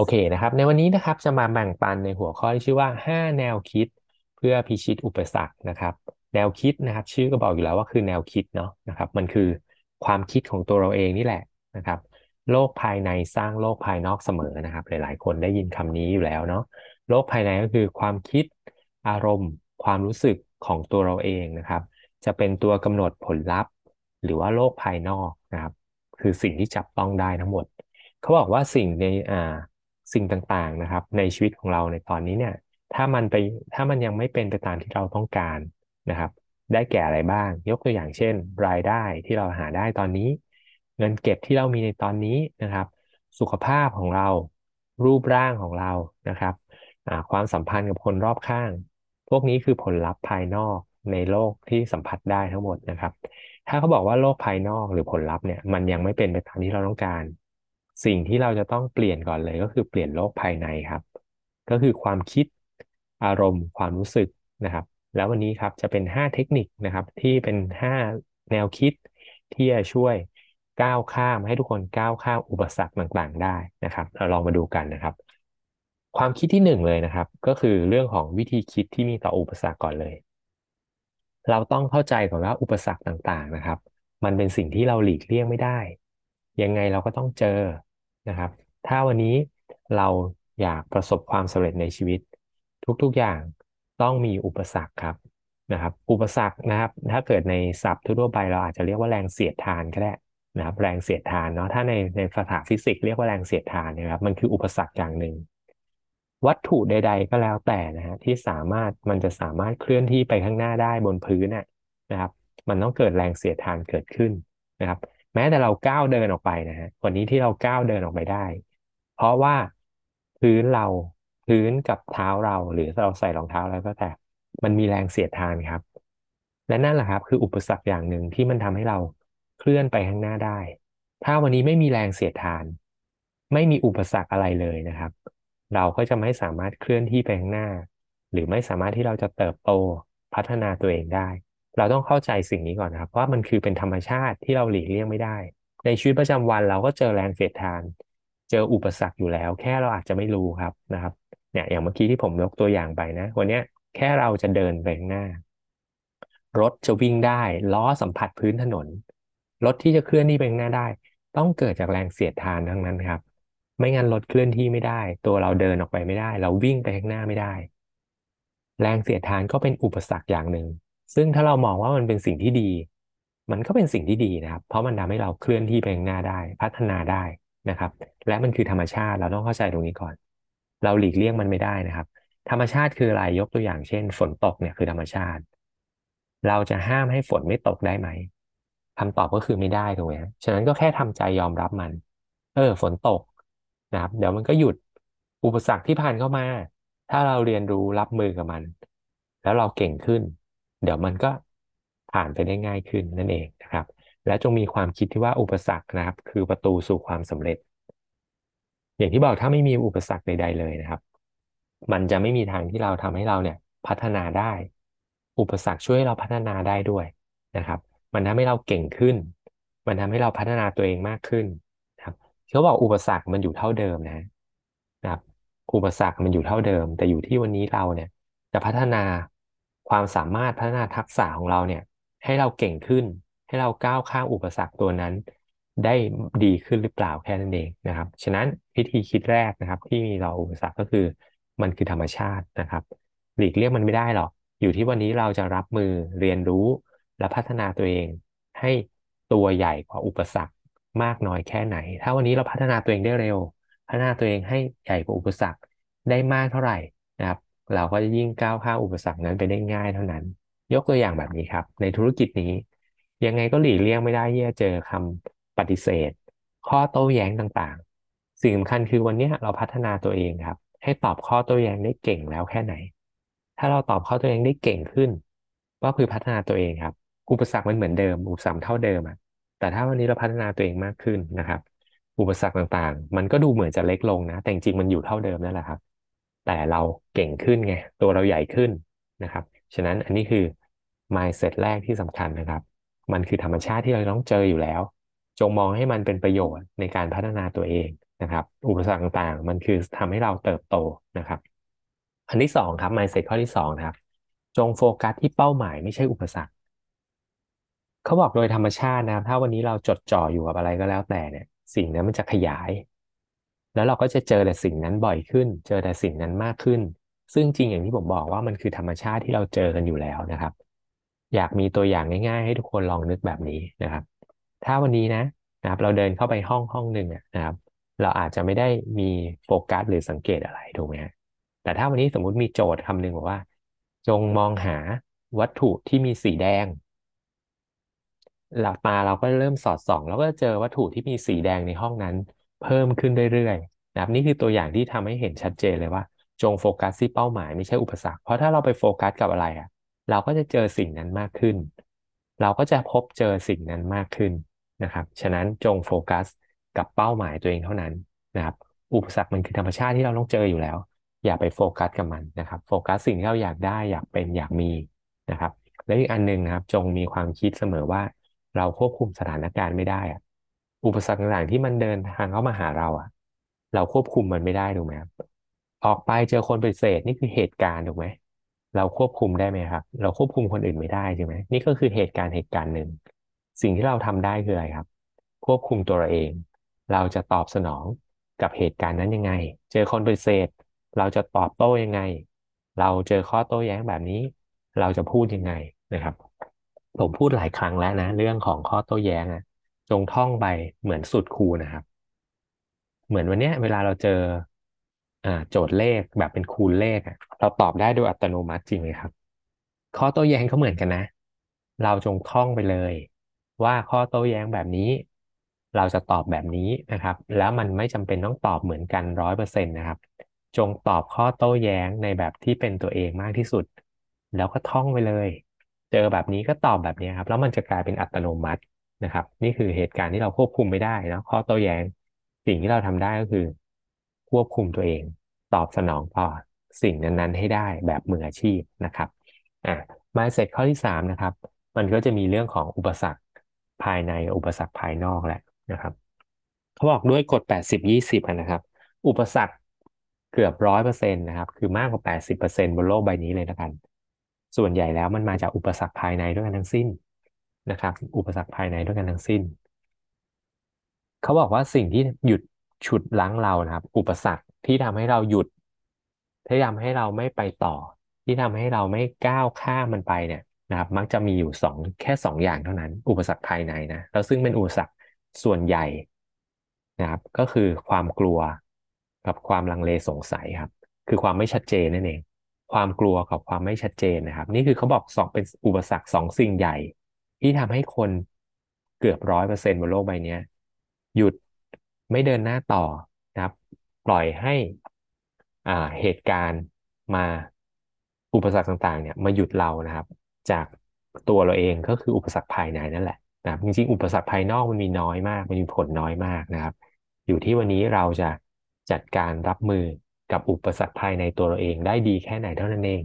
โอเคนะครับ ในวันนี้นะครับจะมาแบ่งปันในหัวข้อที่ชื่อว่า 5 แนวคิดเพื่อพิชิตอุปสรรคนะครับ แนวคิดนะครับ ชื่อก็บอกอยู่แล้วว่าคือแนวคิดเนาะนะครับ มันคือความคิดของตัวเราเองนี่แหละนะครับ โลกภายในสร้างโลกภายนอกเสมอนะครับ หลาย ๆ คนได้ยินคำนี้อยู่แล้วเนาะโลกภายในก็คือความคิดอารมณ์ ความรู้สึกของตัวเราเองนะครับ จะเป็นตัวกำหนดผลลัพธ์ หรือว่าโลกภายนอกนะครับ คือสิ่งที่จับต้องได้ทั้งหมด เขาบอกว่าสิ่งในอ่า สิ่งต่างๆนะครับ ในชีวิตของเราในตอนนี้เนี่ย ถ้ามันไปถ้ามันยังไม่เป็นไปตามที่เราต้องการนะครับ ได้แก่อะไรบ้าง ยกตัวอย่างเช่น รายได้ที่เราหาได้ตอนนี้ เงินเก็บที่เรามีในตอนนี้นะครับ สุขภาพของเรา รูปร่างของเรานะครับความสัมพันธ์กับคนรอบข้าง พวกนี้คือผลลัพธ์ภายนอกในโลกที่สัมผัสได้ทั้งหมดนะครับ ถ้าเขาบอกว่าโลกภายนอกหรือผลลัพธ์เนี่ยมันยังไม่เป็นไปตามที่เราต้องการ สิ่งที่เราจะต้องเปลี่ยนก่อนเลยก็คือเปลี่ยนโลกภายในครับ ก็คือความคิดอารมณ์ความรู้สึกนะครับ แล้ววันนี้ครับจะเป็น 5 เทคนิคนะครับ ที่เป็น 5 แนวคิดที่จะช่วยก้าวข้ามให้ทุกคนก้าวข้ามอุปสรรคต่างๆ ได้นะครับ เราลองมาดูกันนะครับ ความคิดที่หนึ่งเลยนะครับ ก็คือเรื่องของวิธีคิดที่มีต่ออุปสรรคก่อนเลย เราต้องเข้าใจก่อนว่าอุปสรรคต่างๆนะครับ มันเป็นสิ่งที่เราหลีกเลี่ยงไม่ได้ ยังไงเราก็ต้องเจอ นะครับ ถ้าวันนี้เราอยากประสบความสำเร็จในชีวิต ทุกๆอย่างต้องมีอุปสรรคครับนะครับ อุปสรรคนะครับ ถ้าเกิดในศัพท์ทั่วไปเราอาจจะเรียกว่าแรงเสียดทานก็ได้นะครับ แรงเสียดทานเนาะถ้าในในภาษาฟิสิกส์เรียกว่าแรงเสียดทานนะครับ มันคืออุปสรรคอย่างหนึ่ง วัตถุใด ๆ ก็แล้วแต่นะฮะที่สามารถมันจะสามารถเคลื่อนที่ไปข้างหน้าได้บนพื้นนะครับ มันต้องเกิดแรงเสียดทานเกิดขึ้นนะครับ แม้แต่เราก้าวเดินออกไปนะฮะวันนี้ที่เราก้าวเดินออกไปได้ เพราะว่าพื้นเราพื้นกับเท้าเราหรือเราใส่รองเท้าแล้วก็แต่ มันมีแรงเสียดทานครับ และนั่นแหละครับ คืออุปสรรคอย่างหนึ่งที่มันทำให้เราเคลื่อนไปข้างหน้าได้ ถ้าวันนี้ไม่มีแรงเสียดทาน ไม่มีอุปสรรคอะไรเลยนะครับ เราก็จะไม่สามารถเคลื่อนที่ไปข้างหน้า หรือไม่สามารถที่เราจะเติบโตพัฒนาตัวเองได้ เราต้องเข้าใจสิ่งนี้ก่อนนะครับว่ามันคือเป็นธรรมชาติที่เราหลีกเลี่ยงไม่ได้ ในชีวิตประจำวันเราก็เจอแรงเสียดทาน เจออุปสรรคอยู่แล้ว แค่เราอาจจะไม่รู้ครับนะครับเนี่ยอย่างเมื่อกี้ที่ผมยกตัวอย่างไปนะ วันนี้แค่เราจะเดินไปข้างหน้า รถจะวิ่งได้ ล้อสัมผัสพื้นถนน รถที่จะเคลื่อนที่ไปข้างหน้าได้ ต้องเกิดจากแรงเสียดทานทั้งนั้นครับ ไม่งั้นรถเคลื่อนที่ไม่ได้ ตัวเราเดินออกไปไม่ได้ เราวิ่งไปข้างหน้าไม่ได้ แรงเสียดทานก็เป็นอุปสรรคอย่างหนึ่ง ซึ่งถ้าเรามองว่ามันเป็นสิ่งที่ดี มันก็เป็นสิ่งที่ดีนะครับ เพราะมันทำให้เราเคลื่อนที่ไปข้างหน้าได้ พัฒนาได้นะครับ และมันคือธรรมชาติเราต้องเข้าใจตรงนี้ก่อน เราหลีกเลี่ยงมันไม่ได้นะครับ ธรรมชาติคืออะไรยกตัวอย่างเช่น ฝนตกเนี่ยคือธรรมชาติ เราจะห้ามให้ฝนไม่ตกได้ไหมคำตอบก็คือไม่ได้ถูกไหมฉะนั้นก็แค่ทำใจยอมรับมัน เออ ฝนตกนะครับ เดี๋ยวมันก็หยุดอุปสรรคที่ผ่านเข้ามา ถ้าเราเรียนรู้รับมือกับมัน แล้วเราเก่งขึ้น เดี๋ยวมันก็ผ่านไปได้ง่ายขึ้นนั่นเองนะครับ และจงมีความคิดที่ว่าอุปสรรคนะครับ คือประตูสู่ความสำเร็จ อย่างที่บอกถ้าไม่มีอุปสรรคใด ๆ เลยนะครับ มันจะไม่มีทางที่เราทำให้เราเนี่ยพัฒนาได้ อุปสรรคช่วยเราพัฒนาได้ด้วยนะครับ มันทำให้เราเก่งขึ้น มันทำให้เราพัฒนาตัวเองมากขึ้นครับเขาบอกอุปสรรคมันอยู่เท่าเดิมนะนะครับอุปสรรคมันอยู่เท่าเดิม แต่อยู่ที่วันนี้เราเนี่ยจะพัฒนา ความสามารถพัฒนาทักษะของเราเนี่ย ให้เราเก่งขึ้น ให้เราก้าวข้ามอุปสรรคตัวนั้น ได้ดีขึ้นหรือเปล่าแค่นั้นเองนะครับ ฉะนั้นวิธีคิดแรกนะครับ ที่มีเราอุปสรรคก็คือมันคือธรรมชาตินะครับ หลีกเลี่ยงมันไม่ได้หรอกอยู่ที่วันนี้เราจะรับมือเรียนรู้และพัฒนาตัวเอง ให้ตัวใหญ่กว่าอุปสรรคมากน้อยแค่ไหน ถ้าวันนี้เราพัฒนาตัวเองได้เร็ว พัฒนาตัวเองให้ใหญ่กว่าอุปสรรคได้มากเท่าไหร่นะครับ เราก็จะยิ่งก้าวข้ามอุปสรรคนั้นไปได้ง่ายเท่านั้น ยกตัวอย่างแบบนี้ครับ ในธุรกิจนี้ ยังไงก็หลีกเลี่ยงไม่ได้ที่จะเจอคำปฏิเสธ ข้อโต้แย้งต่างๆ สิ่งสำคัญคือวันนี้เราพัฒนาตัวเองครับ ให้ตอบข้อโต้แย้งได้เก่งแล้วแค่ไหน ถ้าเราตอบข้อโต้แย้งได้เก่งขึ้น ก็คือพัฒนาตัวเองครับ อุปสรรคมันเหมือนเดิม อุปสรรคเท่าเดิมอะแต่ถ้าวันนี้เราพัฒนาตัวเองมากขึ้นนะครับ อุปสรรคต่างๆ มันก็ดูเหมือนจะเล็กลงนะ แต่จริงมันอยู่เท่าเดิมนั่นแหละครับ แต่เราเก่งขึ้นไง ตัวเราใหญ่ขึ้นนะครับ ฉะนั้นอันนี้คือ mindset แรกที่สำคัญนะครับ มันคือธรรมชาติที่เราต้องเจออยู่แล้ว จงมองให้มันเป็นประโยชน์ในการพัฒนาตัวเองนะครับ อุปสรรคต่างๆ มันคือทำให้เราเติบโตนะครับ อันที่สองครับ mindset ข้อที่สองนะครับ จงโฟกัสที่เป้าหมายไม่ใช่อุปสรรคเขาบอกโดยธรรมชาตินะครับ ถ้าวันนี้เราจดจ่ออยู่กับอะไรก็แล้วแต่เนี่ย สิ่งนั้นมันจะขยาย แล้วเราก็จะเจอแต่สิ่งนั้นบ่อยขึ้น เจอแต่สิ่งนั้นมากขึ้น ซึ่งจริงอย่างที่ผมบอกว่ามันคือธรรมชาติที่เราเจอกันอยู่แล้วนะครับ อยากมีตัวอย่างง่ายๆ ให้ทุกคนลองนึกแบบนี้นะครับ ถ้าวันนี้นะนะครับ เราเดินเข้าไปห้องห้องหนึ่งนะครับ เราอาจจะไม่ได้มีโฟกัสหรือสังเกตอะไรถูกไหมฮะแต่ถ้าวันนี้สมมุติมีโจทย์คำหนึ่งบอกว่า จงมองหาวัตถุที่มีสีแดงหลับตาเราก็เริ่มสอดส่อง แล้วก็เจอวัตถุที่มีสีแดงในห้องนั้น เพิ่มขึ้นเรื่อยๆนะครับนี่คือตัวอย่างที่ทำให้เห็นชัดเจนเลยว่า จงโฟกัสที่เป้าหมายไม่ใช่อุปสรรค เพราะถ้าเราไปโฟกัสกับอะไรอะ เราก็จะเจอสิ่งนั้นมากขึ้น เราก็จะพบเจอสิ่งนั้นมากขึ้นนะครับ ฉะนั้นจงโฟกัสกับเป้าหมายตัวเองเท่านั้นนะครับ อุปสรรคมันคือธรรมชาติที่เราต้องเจออยู่แล้ว อย่าไปโฟกัสกับมันนะครับ โฟกัสสิ่งที่เราอยากได้อยากเป็นอยากมีนะครับ และอีกอันหนึ่งนะครับ จงมีความคิดเสมอว่าเราควบคุมสถานการณ์ไม่ได้อะ อุปสรรคต่างๆที่มันเดินทางเข้ามาหาเราอะเราควบคุมมันไม่ได้ถูกไหมครับออกไปเจอคนปฏิเสธนี่คือเหตุการณ์ถูกไหมเราควบคุมได้ไหมครับ เราควบคุมคนอื่นไม่ได้ใช่ไหมนี่ก็คือเหตุการณ์เหตุการณ์หนึ่ง สิ่งที่เราทำได้คืออะไรครับ ควบคุมตัวเราเอง เราจะตอบสนองกับเหตุการณ์นั้นยังไง เจอคนปฏิเสธ เราจะตอบโต้ยังไง เราเจอข้อโต้แย้งแบบนี้ เราจะพูดยังไงนะครับ ผมพูดหลายครั้งแล้วนะ เรื่องของข้อโต้แย้งอะ จงท่องไปเหมือนสุดคูนะครับ เหมือนวันเนี้ย เวลาเราเจอ อ่า โจทย์เลขแบบเป็นคูณเลขอะเราตอบได้โดยอัตโนมัติจริงไหมครับ ข้อโต้แย้งก็เหมือนกันนะ เราจงท่องไปเลย ว่าข้อโต้แย้งแบบนี้ เราจะตอบแบบนี้นะครับ แล้วมันไม่จำเป็นต้องตอบเหมือนกันร้อยเปอร์เซ็นต์นะครับ จงตอบข้อโต้แย้งในแบบที่เป็นตัวเองมากที่สุด แล้วก็ท่องไปเลย เจอแบบนี้ก็ตอบแบบนี้ครับ แล้วมันจะกลายเป็นอัตโนมัติ นะครับ นี่คือเหตุการณ์ที่เราควบคุมไม่ได้นะข้อโต้แย้งสิ่งที่เราทำได้ก็คือ ควบคุมตัวเอง ตอบสนองต่อสิ่งนั้นๆ ให้ได้แบบมืออาชีพนะครับอะ mindset ข้อที่สามนะครับ มันก็จะมีเรื่องของอุปสรรคภายในอุปสรรคภายนอกแหละนะครับเขาบอกด้วยกฎแปดสิบยี่สิบนะครับ อุปสรรคเกือบร้อยเปอร์เซ็นต์นะครับ คือมากกว่าแปดสิบเปอร์เซ็นต์บนโลกใบนี้เลยนะครับส่วนใหญ่แล้วมันมาจากอุปสรรคภายในด้วยกันทั้งสิ้น นะครับ อุปสรรคภายในด้วยกันทั้งสิ้น เขาบอกว่าสิ่งที่หยุดฉุดลั้งเรานะครับ อุปสรรคที่ทำให้เราหยุดที่ทำให้เราไม่ไปต่อ ที่ทำให้เราไม่ก้าวข้ามมันไปเนี่ยนะครับ มักจะมีอยู่สองแค่สองอย่างเท่านั้น อุปสรรคภายในนะแล้วซึ่งเป็นอุปสรรคส่วนใหญ่นะครับ ก็คือความกลัวกับความลังเลสงสัยครับ คือความไม่ชัดเจนนั่นเอง ความกลัวกับความไม่ชัดเจนนะครับ นี่คือเขาบอกสองเป็นอุปสรรคสองสิ่งใหญ่ ที่ทำให้คนเกือบร้อยเปอร์เซ็นต์บนโลกใบนี้หยุดไม่เดินหน้าต่อนะครับ ปล่อยให้อ่าเหตุการณ์มาอุปสรรคต่างๆ เนี่ยมาหยุดเรานะครับ จากตัวเราเองก็คืออุปสรรคภายในนั่นแหละนะครับจริงๆ อุปสรรคภายนอกมันมีน้อยมาก มันมีผลน้อยมากนะครับ อยู่ที่วันนี้เราจะจัดการรับมือกับอุปสรรคภายในตัวเราเองได้ดีแค่ไหนเท่านั้นเอง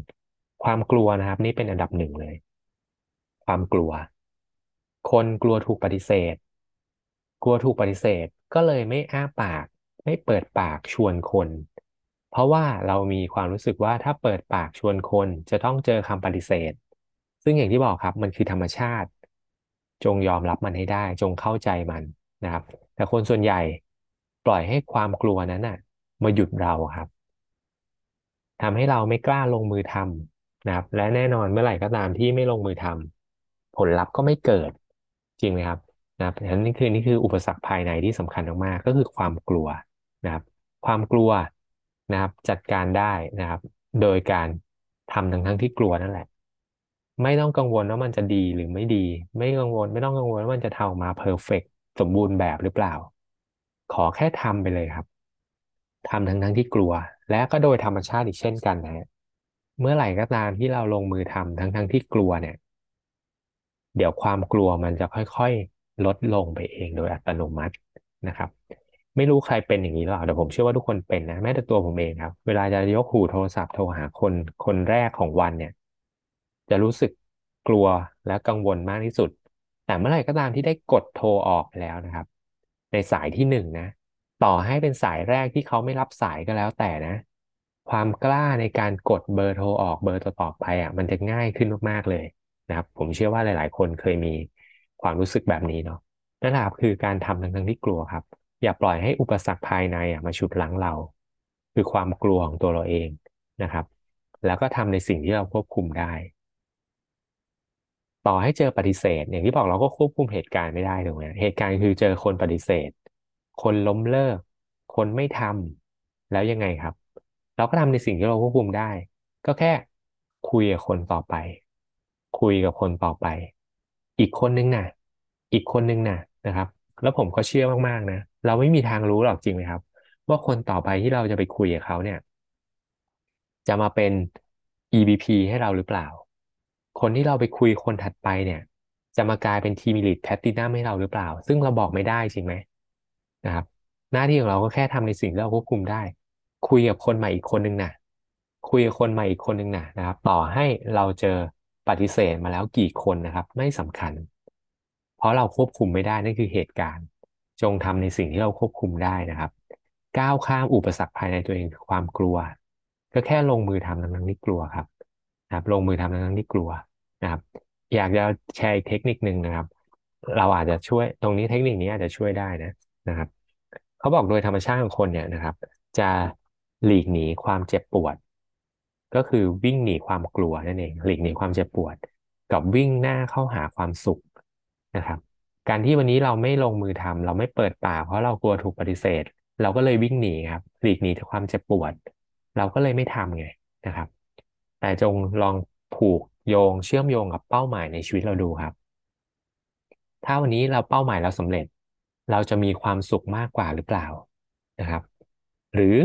ความกลัวนะครับ นี่เป็นอันดับหนึ่งเลย ความกลัว คนกลัวถูกปฏิเสธ กลัวถูกปฏิเสธก็เลยไม่อ้าปาก ไม่เปิดปากชวนคน เพราะว่าเรามีความรู้สึกว่าถ้าเปิดปากชวนคนจะต้องเจอคำปฏิเสธ ซึ่งอย่างที่บอกครับมันคือธรรมชาติ จงยอมรับมันให้ได้ จงเข้าใจมันนะครับ แต่คนส่วนใหญ่ปล่อยให้ความกลัวนั้นน่ะ มาหยุดเราครับทำให้เราไม่กล้าลงมือทำนะครับ และแน่นอนเมื่อไหร่ก็ตามที่ไม่ลงมือทำผลลัพธ์ก็ไม่เกิด จริงไหมครับนะครับฉะนั้นนี่คือนี่คืออุปสรรคภายในที่สำคัญมากๆก็คือความกลัวนะครับ ความกลัวนะครับ จัดการได้นะครับ โดยการทำทั้งทั้งที่กลัวนั่นแหละ ไม่ต้องกังวลว่ามันจะดีหรือไม่ดี ไม่กังวล ไม่ต้องกังวลว่ามันจะทำมาเพอร์เฟกสมบูรณ์แบบหรือเปล่า ขอแค่ทำไปเลยครับทำทั้งทั้งที่กลัว และก็โดยธรรมชาติอีกเช่นกันนะเมื่อไหร่ก็ตามที่เราลงมือทำทั้งทั้งที่กลัวเนี่ย เดี๋ยวความกลัวมันจะค่อยๆ ลดลงไปเองโดยอัตโนมัตินะครับ ไม่รู้ใครเป็นอย่างนี้หรอแต่ผมเชื่อว่าทุกคนเป็นนะแม้แต่ตัวผมเองครับ เวลาจะยกหูโทรศัพท์โทรหาคนคนแรกของวันเนี่ย จะรู้สึกกลัวและกังวลมากที่สุด แต่เมื่อไหร่ก็ตามที่ได้กดโทรออกแล้วนะครับ ในสายที่หนึ่งนะต่อให้เป็นสายแรกที่เขาไม่รับสายก็แล้วแต่นะ ความกล้าในการกดเบอร์โทรออกเบอร์ต่อไปอะ มันจะง่ายขึ้นมากๆเลย นะครับ ผมเชื่อว่าหลาย ๆ คนเคยมีความรู้สึกแบบนี้เนาะนั่นแหละครับคือการทำทั้งๆที่กลัวครับ อย่าปล่อยให้อุปสรรคภายในมาฉุดรั้งเรา คือความกลัวของตัวเราเองนะครับ แล้วก็ทำในสิ่งที่เราควบคุมได้ ต่อให้เจอปฏิเสธ อย่างที่บอกเราก็ควบคุมเหตุการณ์ไม่ได้ถูกไหมเหตุการณ์คือเจอคนปฏิเสธ คนล้มเลิก คนไม่ทำแล้วยังไงครับ เราก็ทำในสิ่งที่เราควบคุมได้ ก็แค่คุยกับคนต่อไป คุยกับคนต่อไป อีกคนนึงนะอีกคนนึงนะนะครับ แล้วผมก็เชื่อมากๆนะเราไม่มีทางรู้หรอกจริงไหมครับ ว่าคนต่อไปที่เราจะไปคุยกับเขาเนี่ย จะมาเป็น EVP ให้เราหรือเปล่า คนที่เราไปคุยคนถัดไปเนี่ย จะมากลายเป็นทีม Elite Platinum ให้เราหรือเปล่า ซึ่งเราบอกไม่ได้จริงไหมนะครับ หน้าที่ของเราก็แค่ทำในสิ่งที่เราควบคุมได้ คุยกับคนใหม่อีกคนนึงนะคุยกับคนใหม่อีกคนนึงนะนะครับ ต่อให้เราเจอ ปฏิเสธมาแล้วกี่คนนะครับ ไม่สำคัญ เพราะเราควบคุมไม่ได้นั่นคือเหตุการณ์ จงทำในสิ่งที่เราควบคุมได้นะครับ ก้าวข้ามอุปสรรคภายในตัวเองคือความกลัว ก็แค่ลงมือทำทั้งที่กลัวครับนะครับ ลงมือทำทั้งที่กลัวนะครับ อยากจะแชร์อีกเทคนิคหนึ่งนะครับ เราอาจจะช่วยตรงนี้เทคนิคนี้อาจจะช่วยได้นะนะครับเขาบอกโดยธรรมชาติของคนเนี่ยนะครับ จะหลีกหนีความเจ็บปวด ก็คือวิ่งหนีความกลัวนั่นเองหลีกหนีความเจ็บปวด กับวิ่งหน้าเข้าหาความสุขนะครับ การที่วันนี้เราไม่ลงมือทำเราไม่เปิดปากเพราะเรากลัวถูกปฏิเสธ เราก็เลยวิ่งหนีครับ หลีกหนีจากความเจ็บปวด เราก็เลยไม่ทำไงนะครับ แต่จงลองผูกโยงเชื่อมโยงกับเป้าหมายในชีวิตเราดูครับ ถ้าวันนี้เราเป้าหมายเราสำเร็จ เราจะมีความสุขมากกว่าหรือเปล่านะครับ หรือ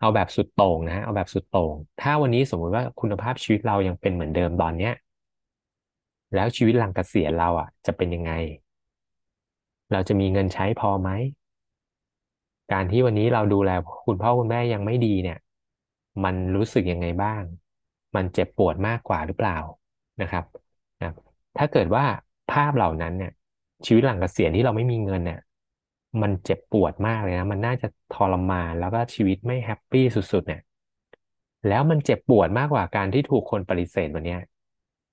เอาแบบสุดโต่งนะเอาแบบสุดโต่งถ้าวันนี้สมมุติว่าคุณภาพชีวิตเรายังเป็นเหมือนเดิมตอนเนี้ย แล้วชีวิตหลังเกษียณเราอะ จะเป็นยังไง เราจะมีเงินใช้พอไหมการที่วันนี้เราดูแลคุณพ่อคุณแม่ยังไม่ดีเนี่ย มันรู้สึกยังไงบ้าง มันเจ็บปวดมากกว่าหรือเปล่านะครับนะถ้าเกิดว่าภาพเหล่านั้นเนี่ย ชีวิตหลังเกษียณที่เราไม่มีเงินเนี่ย มันเจ็บปวดมากเลยนะ มันน่าจะทรมานแล้วก็ชีวิตไม่แฮปปี้สุดๆเนี่ย แล้วมันเจ็บปวดมากกว่าการที่ถูกคนปฏิเสธวันนี้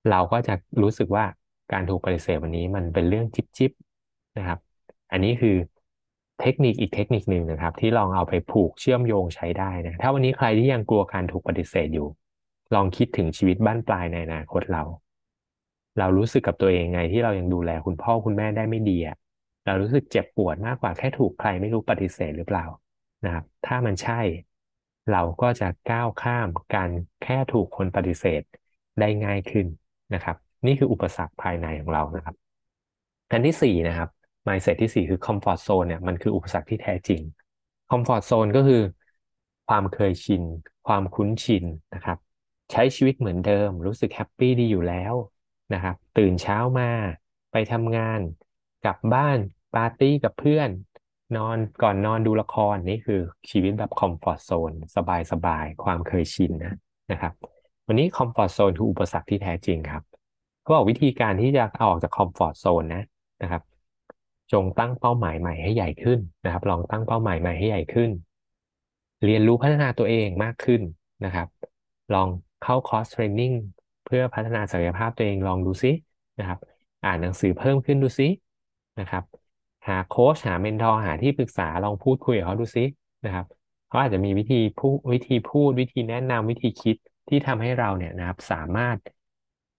เราก็จะรู้สึกว่าการถูกปฏิเสธวันนี้มันเป็นเรื่องจิบจิบนะครับ อันนี้คือเทคนิคอีกเทคนิคหนึ่งนะครับ ที่ลองเอาไปผูกเชื่อมโยงใช้ได้นะ ถ้าวันนี้ใครที่ยังกลัวการถูกปฏิเสธอยู่ ลองคิดถึงชีวิตบ้านปลายในอนาคตเรา เรารู้สึกกับตัวเองไงที่เรายังดูแลคุณพ่อคุณแม่ได้ไม่ดีอะ เรารู้สึกเจ็บปวดมากกว่าแค่ถูกใครไม่รู้ปฏิเสธหรือเปล่านะครับ ถ้ามันใช่ เราก็จะก้าวข้ามการแค่ถูกคนปฏิเสธได้ง่ายขึ้นนะครับ นี่คืออุปสรรคภายในของเรานะครับอันที่สี่นะครับ mindset ที่สี่คือ comfort zone เนี่ยมันคืออุปสรรคที่แท้จริง comfort zone ก็คือ ความเคยชิน ความคุ้นชินนะครับ ใช้ชีวิตเหมือนเดิม รู้สึกแฮปปี้ดีอยู่แล้วนะครับ ตื่นเช้ามา ไปทำงาน กลับบ้าน ปาร์ตี้กับเพื่อน นอนก่อนนอนดูละครนี่คือชีวิตแบบคอมฟอร์ z โซนสบายสบายความเคยชินนะนะครับ วันนี้คอมฟอร์ z โซนคืออุปสรรคที่แท้จริงครับเขาบอกวิธีการที่จะออกจากคอมฟอร์ z โซนนะนะครับ จงตั้งเป้าหมายใหม่ให้ใหญ่ขึ้นนะครับ ลองตั้งเป้าหมายใหม่ให้ใหญ่ขึ้น เรียนรู้พัฒนาตัวเองมากขึ้นนะครับ ลองเข้าคอร์ส training เพื่อพัฒนาศักยภาพตัวเองลองดูซินะครับ อ่านหนังสือเพิ่มขึ้นดูซินะครับ หาโค้ชหา mentor หาที่ปรึกษาลองพูดคุยกับเขาดูซินะครับเขาอาจจะมีวิธีพูดวิธีพูดวิธีแนะนำวิธีคิดที่ทำให้เราเนี่ยนะครับ สามารถ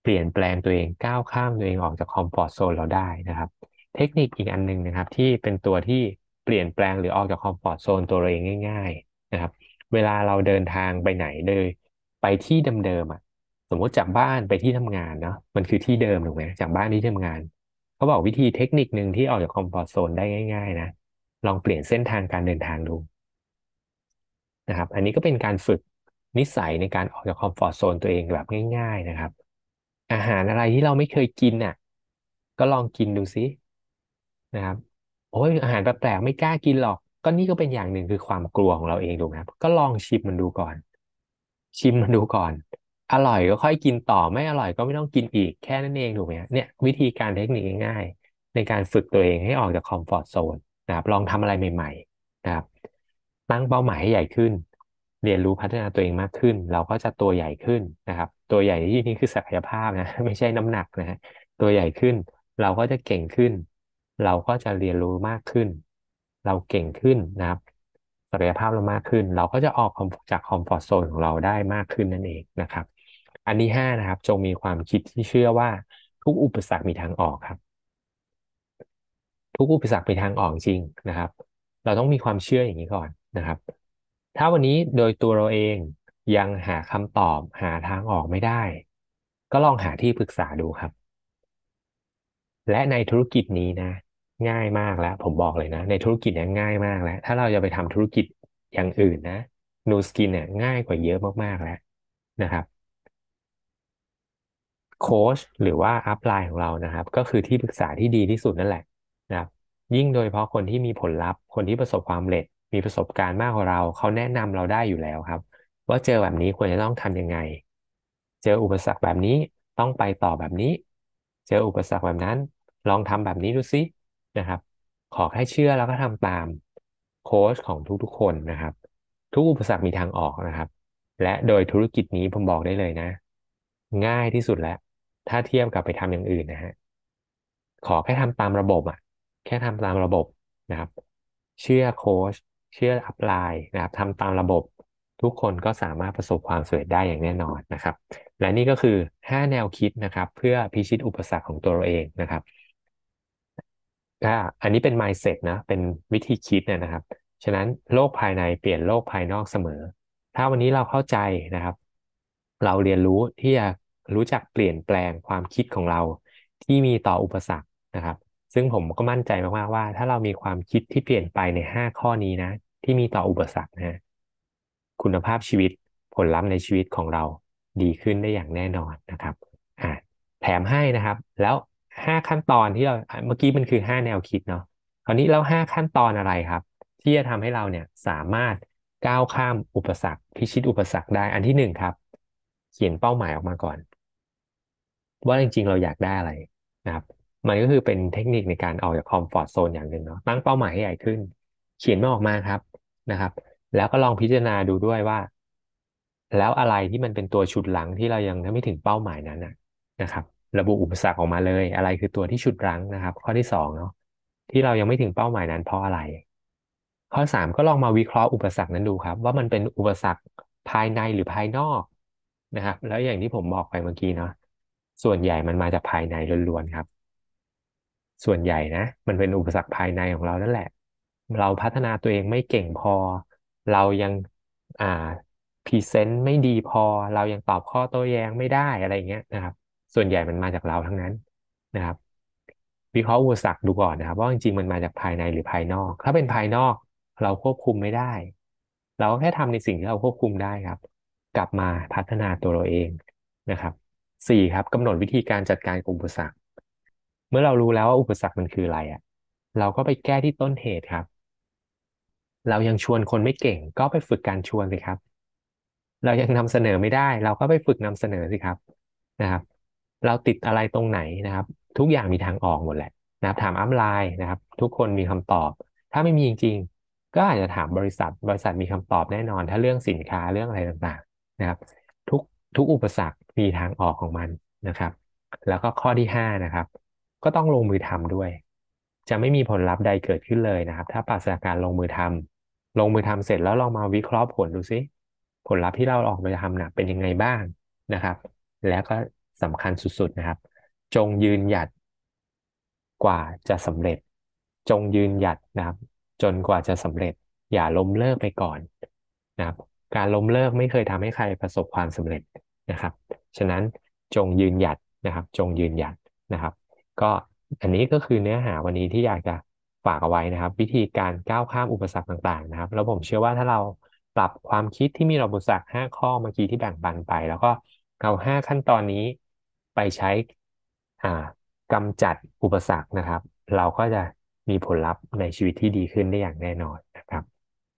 เปลี่ยนแปลงตัวเองก้าวข้ามตัวเองออกจาก comfort zone เราได้นะครับ เทคนิคอีกอันหนึ่งนะครับ ที่เป็นตัวที่เปลี่ยนแปลงหรือออกจาก comfort zone ตัวเองง่าย ๆนะครับ เวลาเราเดินทางไปไหนโดยไปที่เดิมๆอะสมมติจากบ้านไปที่ทำงานเนาะมันคือที่เดิมถูกไหมจากบ้านที่ทำงาน เขาบอกวิธีเทคนิคหนึ่งที่ออกจาก comfort zone ได้ง่ายๆ นะ ลองเปลี่ยนเส้นทางการเดินทางดูนะครับ อันนี้ก็เป็นการฝึกนิสัยในการออกจาก comfort zone ตัวเองแบบง่าย ๆนะครับ อาหารอะไรที่เราไม่เคยกินอะ ก็ลองกินดูซินะครับโอ้ยอาหารแปลกๆไม่กล้ากินหรอก ก็นี่ก็เป็นอย่างหนึ่งคือความกลัวของเราเองถูกไหมครับ ก็ลองชิมมันดูก่อน ชิมมันดูก่อน อร่อยก็ค่อยกินต่อไม่อร่อยก็ไม่ต้องกินอีกแค่นั้นเองถูกไหมเนี่ยวิธีการเทคนิคง่ายๆ ในการฝึกตัวเองให้ออกจาก comfort zone นะครับลองทำอะไรใหม่ๆนะครับตั้งเป้าหมายให้ใหญ่ขึ้น เรียนรู้พัฒนาตัวเองมากขึ้น เราก็จะตัวใหญ่ขึ้นนะครับ ตัวใหญ่ที่นี้คือศักยภาพนะไม่ใช่น้ำหนักนะฮะตัวใหญ่ขึ้น เราก็จะเก่งขึ้น เราก็จะเรียนรู้มากขึ้น เราเก่งขึ้นนะครับศักยภาพเรามากขึ้น เราก็จะออกจากคอมฟอร์ทโซนของเราได้มากขึ้นนั่นเองนะครับ อันที่ห้านะครับ จงมีความคิดที่เชื่อว่าทุกอุปสรรคมีทางออกครับ ทุกอุปสรรคมีทางออกจริงนะครับ เราต้องมีความเชื่ออย่างนี้ก่อนนะครับ ถ้าวันนี้โดยตัวเราเองยังหาคำตอบหาทางออกไม่ได้ ก็ลองหาที่ปรึกษาดูครับ และในธุรกิจนี้นะ ง่ายมากแล้ว ผมบอกเลยนะ ในธุรกิจนี้ง่ายมากแล้ว ถ้าเราจะไปทำธุรกิจอย่างอื่นนะนูสกินเนี่ยง่ายกว่าเยอะมากๆแล้วนะครับ โค้ชหรือว่าอัพไลน์ของเรานะครับ ก็คือที่ปรึกษาที่ดีที่สุดนั่นแหละนะครับ ยิ่งโดยเฉพาะคนที่มีผลลัพธ์ คนที่ประสบความสำเร็จ มีประสบการณ์มากกว่าเรา เขาแนะนำเราได้อยู่แล้วครับ ว่าเจอแบบนี้ควรจะต้องทำยังไง เจออุปสรรคแบบนี้ต้องไปต่อแบบนี้ เจออุปสรรคแบบนั้น ลองทำแบบนี้ดูซินะครับ ขอแค่เชื่อแล้วก็ทำตามโค้ชของทุกๆคนนะครับ ทุกอุปสรรคมีทางออกนะครับ และโดยธุรกิจนี้ผมบอกได้เลยนะ ง่ายที่สุดแล้ว ถ้าเทียบกับไปทำอย่างอื่นนะฮะขอแค่ทำตามระบบอะ แค่ทำตามระบบนะครับ เชื่อโค้ชเชื่ออัพไลน์นะครับทำตามระบบ ทุกคนก็สามารถประสบความสำเร็จได้อย่างแน่นอนนะครับ และนี่ก็คือ 5 แนวคิดนะครับ เพื่อพิชิตอุปสรรคของตัวเราเองนะครับก็อันนี้เป็น mindset นะเป็นวิธีคิดนะครับ ฉะนั้นโลกภายในเปลี่ยนโลกภายนอกเสมอ ถ้าวันนี้เราเข้าใจนะครับ เราเรียนรู้ที่จะ รู้จักเปลี่ยนแปลงความคิดของเราที่มีต่ออุปสรรคนะครับ ซึ่งผมก็มั่นใจมากๆว่า ถ้าเรามีความคิดที่เปลี่ยนไปใน5ข้อนี้นะ ที่มีต่ออุปสรรคนะคุณภาพชีวิตผลลัพธ์ในชีวิตของเราดีขึ้นได้อย่างแน่นอนนะครับอ่าแถมให้นะครับ แล้วห้าขั้นตอนที่เราเมื่อกี้มันคือห้าแนวคิดเนาะคราวนี้แล้วห้าขั้นตอนอะไรครับ ที่จะทำให้เราเนี่ยสามารถก้าวข้ามอุปสรรคพิชิตอุปสรรคได้อันที่หนึ่งครับ เขียนเป้าหมายออกมาก่อน ว่าจริงๆเราอยากได้อะไรนะครับ มันก็คือเป็นเทคนิคในการออกจากคอมฟอร์ทโซนอย่างหนึ่งเนาะตั้งเป้าหมายให้ใหญ่ขึ้น เขียนมันออกมาครับนะครับ แล้วก็ลองพิจารณาดูด้วยว่า แล้วอะไรที่มันเป็นตัวฉุดหลังที่เรายังไม่ถึงเป้าหมายนั้นนะครับ ระบุอุปสรรคออกมาเลย อะไรคือตัวที่ฉุดรั้งนะครับ ข้อที่สองเนาะที่เรายังไม่ถึงเป้าหมายนั้นเพราะอะไร ข้อสามก็ลองมาวิเคราะห์อุปสรรคนั้นดูครับ ว่ามันเป็นอุปสรรคภายในหรือภายนอกนะครับ แล้วอย่างที่ผมบอกไปเมื่อกี้เนาะ ส่วนใหญ่มันมาจากภายในล้วนๆครับ ส่วนใหญ่นะ มันเป็นอุปสรรคภายในของเรานั่นแหละ เราพัฒนาตัวเองไม่เก่งพอ เรายังอ่าpresent ไม่ดีพอ เรายังตอบข้อโต้แย้งไม่ได้อะไรเงี้ยนะครับ ส่วนใหญ่มันมาจากเราทั้งนั้นนะครับ วิเคราะห์อุปสรรคดูก่อนนะครับ ว่าจริงๆมันมาจากภายในหรือภายนอก ถ้าเป็นภายนอกเราควบคุมไม่ได้ เราก็แค่ทำในสิ่งที่เราควบคุมได้ครับ กลับมาพัฒนาตัวเราเองนะครับ สี่ครับกำหนดวิธีการจัดการกับอุปสรรค เมื่อเรารู้แล้วว่าอุปสรรคมันคืออะไรอะเราก็ไปแก้ที่ต้นเหตุครับ เรายังชวนคนไม่เก่ง ก็ไปฝึกการชวนสิครับ เรายังนำเสนอไม่ได้ เราก็ไปฝึกนำเสนอสิครับนะครับ เราติดอะไรตรงไหนนะครับ ทุกอย่างมีทางออกหมดแหละนะครับถามอัพไลน์นะครับ ทุกคนมีคำตอบ ถ้าไม่มีจริงๆ ก็อาจจะถามบริษัท บริษัทมีคำตอบแน่นอน ถ้าเรื่องสินค้าเรื่องอะไรต่างๆ นะครับ ทุก ทุกอุปสรรคมีทางออกของมันนะครับ แล้วก็ข้อที่ห้านะครับ ก็ต้องลงมือทำด้วย จะไม่มีผลลัพธ์ใดเกิดขึ้นเลยนะครับ ถ้าปราศจากการลงมือทำลงมือทำเสร็จแล้วลองมาวิเคราะห์ผลดูซิผลลัพธ์ที่เราออกมาทำนะเป็นยังไงบ้างนะครับ แล้วก็สำคัญสุดๆนะครับ จงยืนหยัดกว่าจะสำเร็จ จงยืนหยัดนะครับ จนกว่าจะสำเร็จ อย่าล้มเลิกไปก่อนนะครับ การล้มเลิกไม่เคยทำให้ใครประสบความสำเร็จ นะครับ ฉะนั้นจงยืนหยัดนะครับ จงยืนหยัดนะครับ ก็อันนี้ก็คือเนื้อหาวันนี้ที่อยากจะฝากเอาไว้นะครับ วิธีการก้าวข้ามอุปสรรคต่างๆ นะครับ แล้วผมเชื่อว่าถ้าเราปรับความคิดที่มีอุปสรรค5ข้อเมื่อกี้ที่แบ่งปันไป แล้วก็เอา5ขั้นตอนนี้ไปใช้กำจัดอุปสรรคนะครับ เราก็จะมีผลลัพธ์ในชีวิตที่ดีขึ้นได้อย่างแน่นอน